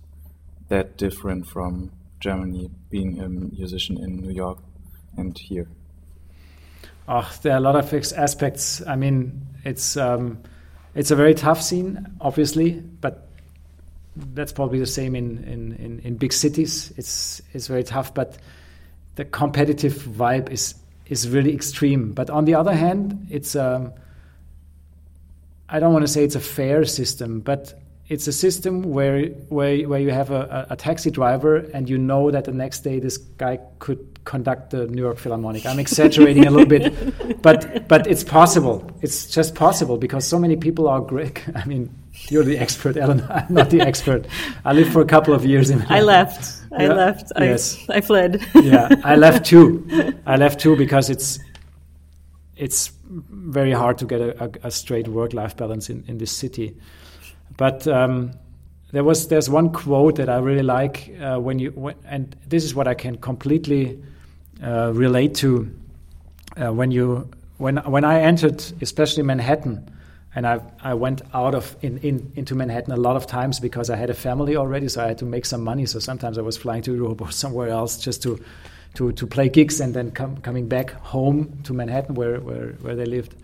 that different from Germany, being a musician in New York and here? Oh, there are a lot of aspects. I mean, it's um, it's a very tough scene, obviously, but that's probably the same in, in, in, in, big cities. It's it's very tough, but the competitive vibe is is really extreme. But on the other hand, it's um, I don't want to say it's a fair system, but it's a system where where where you have a, a, taxi driver and you know that the next day this guy could conduct the New York Philharmonic. I'm exaggerating a little bit, but but it's possible. It's just possible because so many people are Greek. I mean, you're the expert, Ellen. I'm not the expert. I lived for a couple of years in. I left. I yeah, left. I, yes. I fled. yeah, I left too. I left too because it's it's very hard to get a, a, a straight work-life balance in, in this city. But um, there was there's one quote that I really like uh, when you when, and this is what I can completely uh, relate to uh, when you when when I entered especially Manhattan and I I went out of in, in into Manhattan a lot of times because I had a family already so I had to make some money so sometimes I was flying to Europe or somewhere else just to to, to play gigs and then com- coming back home to Manhattan where, where, where they lived.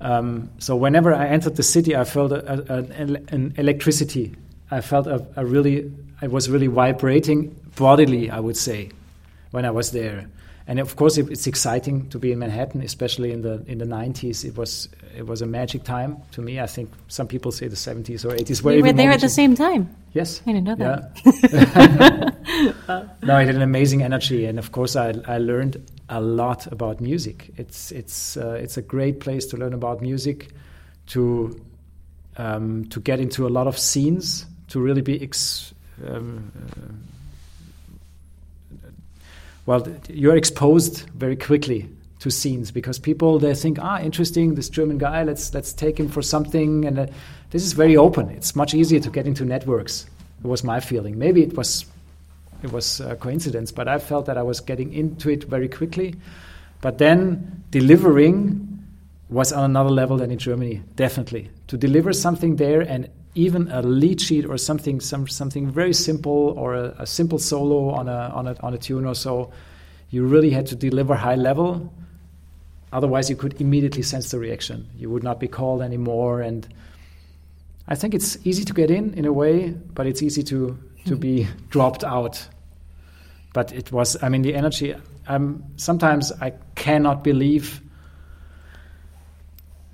Um, so whenever I entered the city, I felt a, a, an, an, electricity. I felt a, a, really, I was really vibrating bodily, I would say, when I was there. And of course, it, it's exciting to be in Manhattan, especially in the in the 90s. It was it was a magic time to me. I think some people say the 70s or 80s were. We were there at the same time. Yes, I didn't know that. Yeah. no, it had an amazing energy, and of course, I I learned a lot about music. It's it's uh, it's a great place to learn about music, to um, to get into a lot of scenes, to really be. Ex- um, uh, well, you're exposed very quickly to scenes because people they think ah interesting this German guy let's let's take him for something and uh, this is very open it's much easier to get into networks it was my feeling maybe it was it was a coincidence but I felt that I was getting into it very quickly but then delivering was on another level than in Germany definitely to deliver something there and even a lead sheet or something some, something very simple or a, a simple solo on a, on a on a tune or so you really had to deliver high level Otherwise, you could immediately sense the reaction. You would not be called anymore. And I think it's easy to get in in a way, but it's easy to, to be dropped out. But it was, I mean, the energy, um, sometimes I cannot believe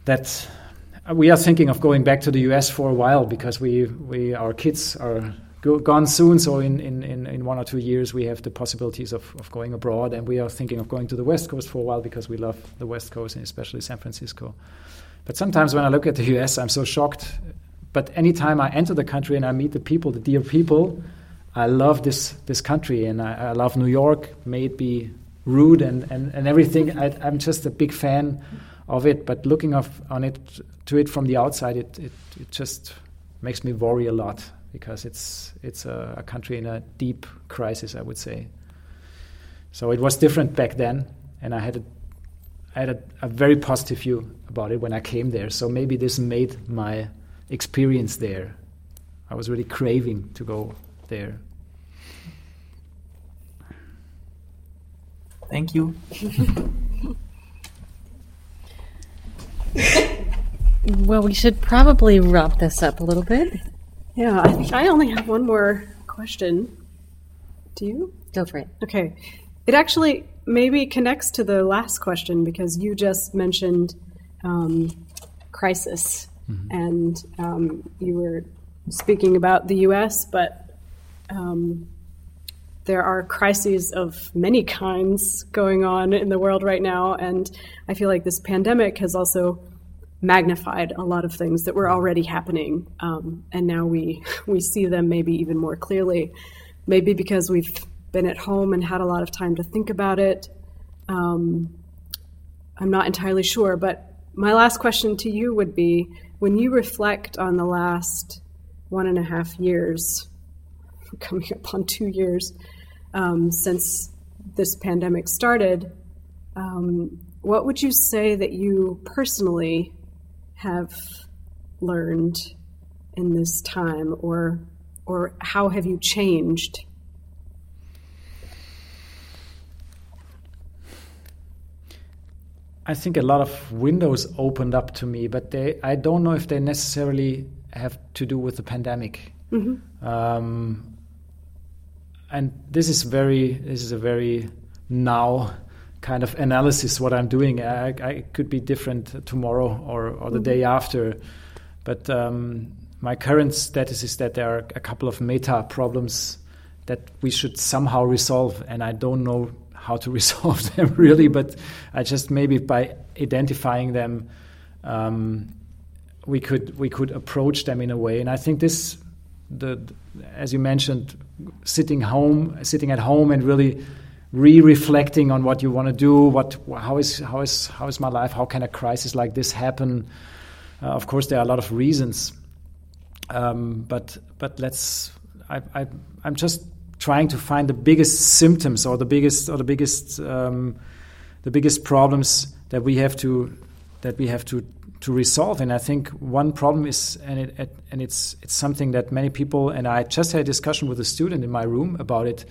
that we are thinking of going back to the US for a while because we, we our kids are go, gone soon. So in, in, in, one or two years, we have the possibilities of, of going abroad, and we are thinking of going to the West Coast for a while because we love the West Coast and especially San Francisco. But sometimes when I look at the US, I'm so shocked. But anytime I enter the country and I meet the people, the dear people, I love this this country and I, I love New York. May it be rude and, and, and everything. I, am just a big fan of it. But looking on it to it from the outside, it, it, it just makes me worry a lot because it's it's a, a, country in a deep crisis, I would say. So it was different back then, and I had a, I had a, a very positive view about it when I came there. So maybe this made my experience there. I was really craving to go there. Thank you. well, we should probably wrap this up a little bit. Yeah, I think I only have one more question. Do you? Go for it. Okay. It actually maybe connects to the last question because you just mentioned um, crisis mm-hmm. and um, you were speaking about the U.S., but um, there are crises of many kinds going on in the world right now, and I feel like this pandemic has also magnified a lot of things that were already happening, um, and now we we see them maybe even more clearly. Maybe because we've been at home and had a lot of time to think about it. Um, I'm not entirely sure, but my last question to you would be: when you reflect on the last one and a half years, coming up on two years um, since this pandemic started, um, what would you say that you personally have learned in this time, or or how have you changed? I think a lot of windows opened up to me, but they I don't know if they necessarily have to do with the pandemic. Mm-hmm. Um, and this is very this is a very now kind of analysis what I'm doing. I, I could be different tomorrow or, or the mm-hmm. day after, but um, my current status is that there are a couple of meta problems that we should somehow resolve, and I don't know how to resolve them really, but I just maybe by identifying them. Um, we could we could approach them in a way, and I think this the, as you mentioned, sitting home, sitting at home, and really re-reflecting on what you want to do. What how is how is how is my life? How can a crisis like this happen? Uh, of course, there are a lot of reasons, um, but but let's. I, I I'm just trying to find the biggest symptoms or the biggest or the biggest um, the biggest problems that we have to that we have to to resolve. And I think one problem is, and it, and it's it's something that many people, and I just had a discussion with a student in my room about it,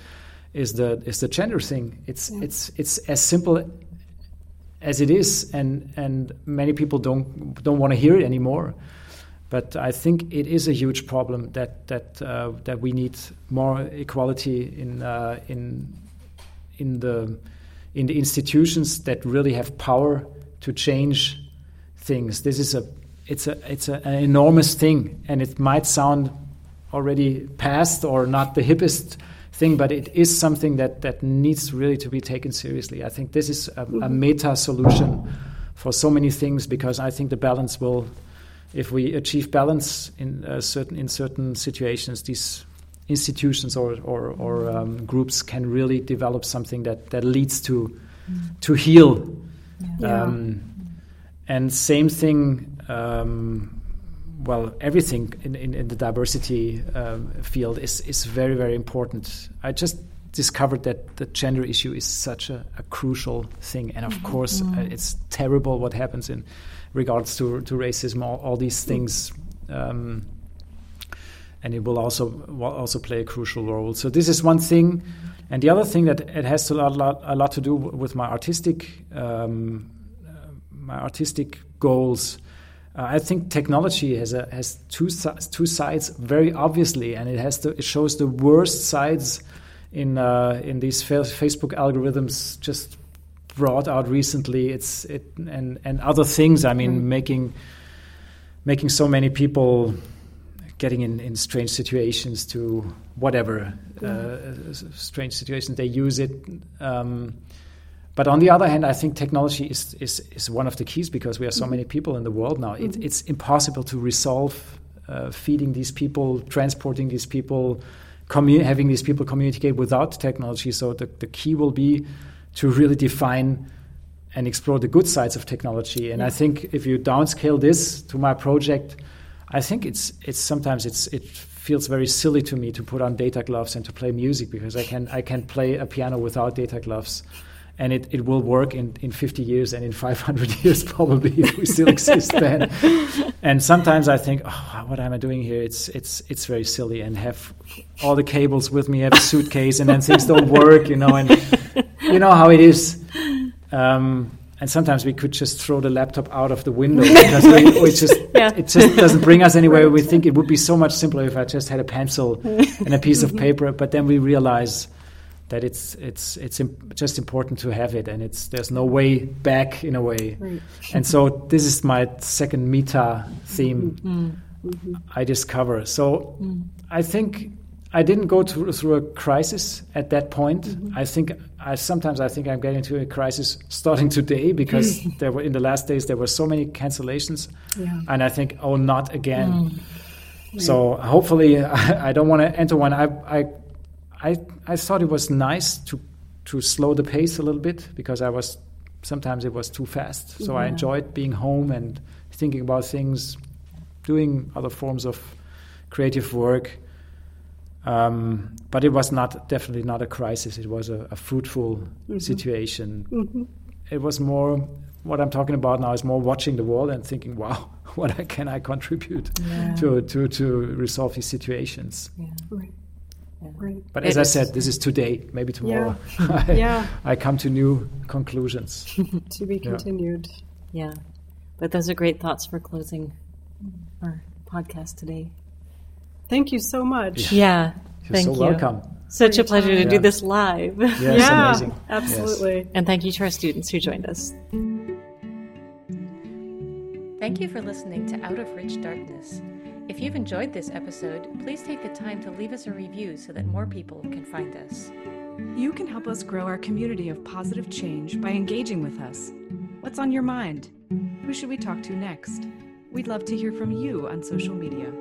is the is the gender thing. It's yeah. it's it's as simple as it is, and and many people don't don't want to hear it anymore. But I think it is a huge problem that that uh, that we need more equality in uh, in in the in the institutions that really have power to change things. This is a it's a it's a, an enormous thing, and it might sound already past or not the hippest thing, but it is something that that needs really to be taken seriously. I think this is a, a mm-hmm. meta solution for so many things because I think the balance will, if we achieve balance in uh, certain in certain situations, these institutions or or, or um, groups can really develop something that that leads to mm. to heal. Yeah. Um, and same thing. Um, well, everything in, in, in the diversity um, field is is very very important. I just discovered that the gender issue is such a, a crucial thing, and of mm-hmm. course, uh, mm-hmm. it's terrible what happens in regards to to racism, all, all these things. Um, and it will also will also play a crucial role. So this is one thing, and the other thing that it has a lot, a lot to do with my artistic um, my artistic goals. Uh, I think technology has a, has two two sides very obviously, and it has to, it shows the worst sides in uh, in these Facebook algorithms just brought out recently. It's it and and other things. I mean, mm. making making so many people getting in, in strange situations to whatever uh, strange situations they use it. Um, but on the other hand, I think technology is, is, is one of the keys because we are so mm-hmm. many people in the world now. It, mm-hmm. It's impossible to resolve uh, feeding these people, transporting these people, commu- having these people communicate without technology. So the, the key will be to really define and explore the good sides of technology. And yeah. I think if you downscale this to my project, I think it's it's sometimes it's it feels very silly to me to put on data gloves and to play music because I can I can play a piano without data gloves and it, it will work in, in 50 years and in 500 years probably if we still exist then and sometimes i think oh, what am i doing here it's it's it's very silly and have all the cables with me have a suitcase and then things don't work you know and you know how it is um, and sometimes we could just throw the laptop out of the window because we, we just yeah. it just doesn't bring us anywhere. We think it would be so much simpler if I just had a pencil and a piece of paper, but then we realize that it's it's it's imp- just important to have it, and it's there's no way back in a way. Right. And so this is my second meta theme Mm-hmm. I discover. So I think I didn't go through, through a crisis at that point. Mm-hmm. I think I sometimes I think I'm getting into a crisis starting today because there were in the last days there were so many cancellations, Yeah. and I think oh not again. So hopefully I, I don't want to enter one. I, I I I thought it was nice to to slow the pace a little bit because I was sometimes it was too fast. So I enjoyed being home and thinking about things, doing other forms of creative work. Um, but it was not definitely not a crisis. It was a, a fruitful situation. It was more what I'm talking about now is more watching the world and thinking, wow, what can I contribute to, to to resolve these situations. Right. Right. But It as I is- said, this is today. Maybe tomorrow, I, Yeah. I come to new conclusions. To be continued. Yeah. But those are great thoughts for closing our podcast today. Thank you so much. Yeah. You're thank so you. welcome. Such a pleasure to do this live. Yes, yeah, amazing. Yes. absolutely. And thank you to our students who joined us. Thank you for listening to Out of Rich Darkness. If you've enjoyed this episode, please take the time to leave us a review so that more people can find us. You can help us grow our community of positive change by engaging with us. What's on your mind? Who should we talk to next? We'd love to hear from you on social media.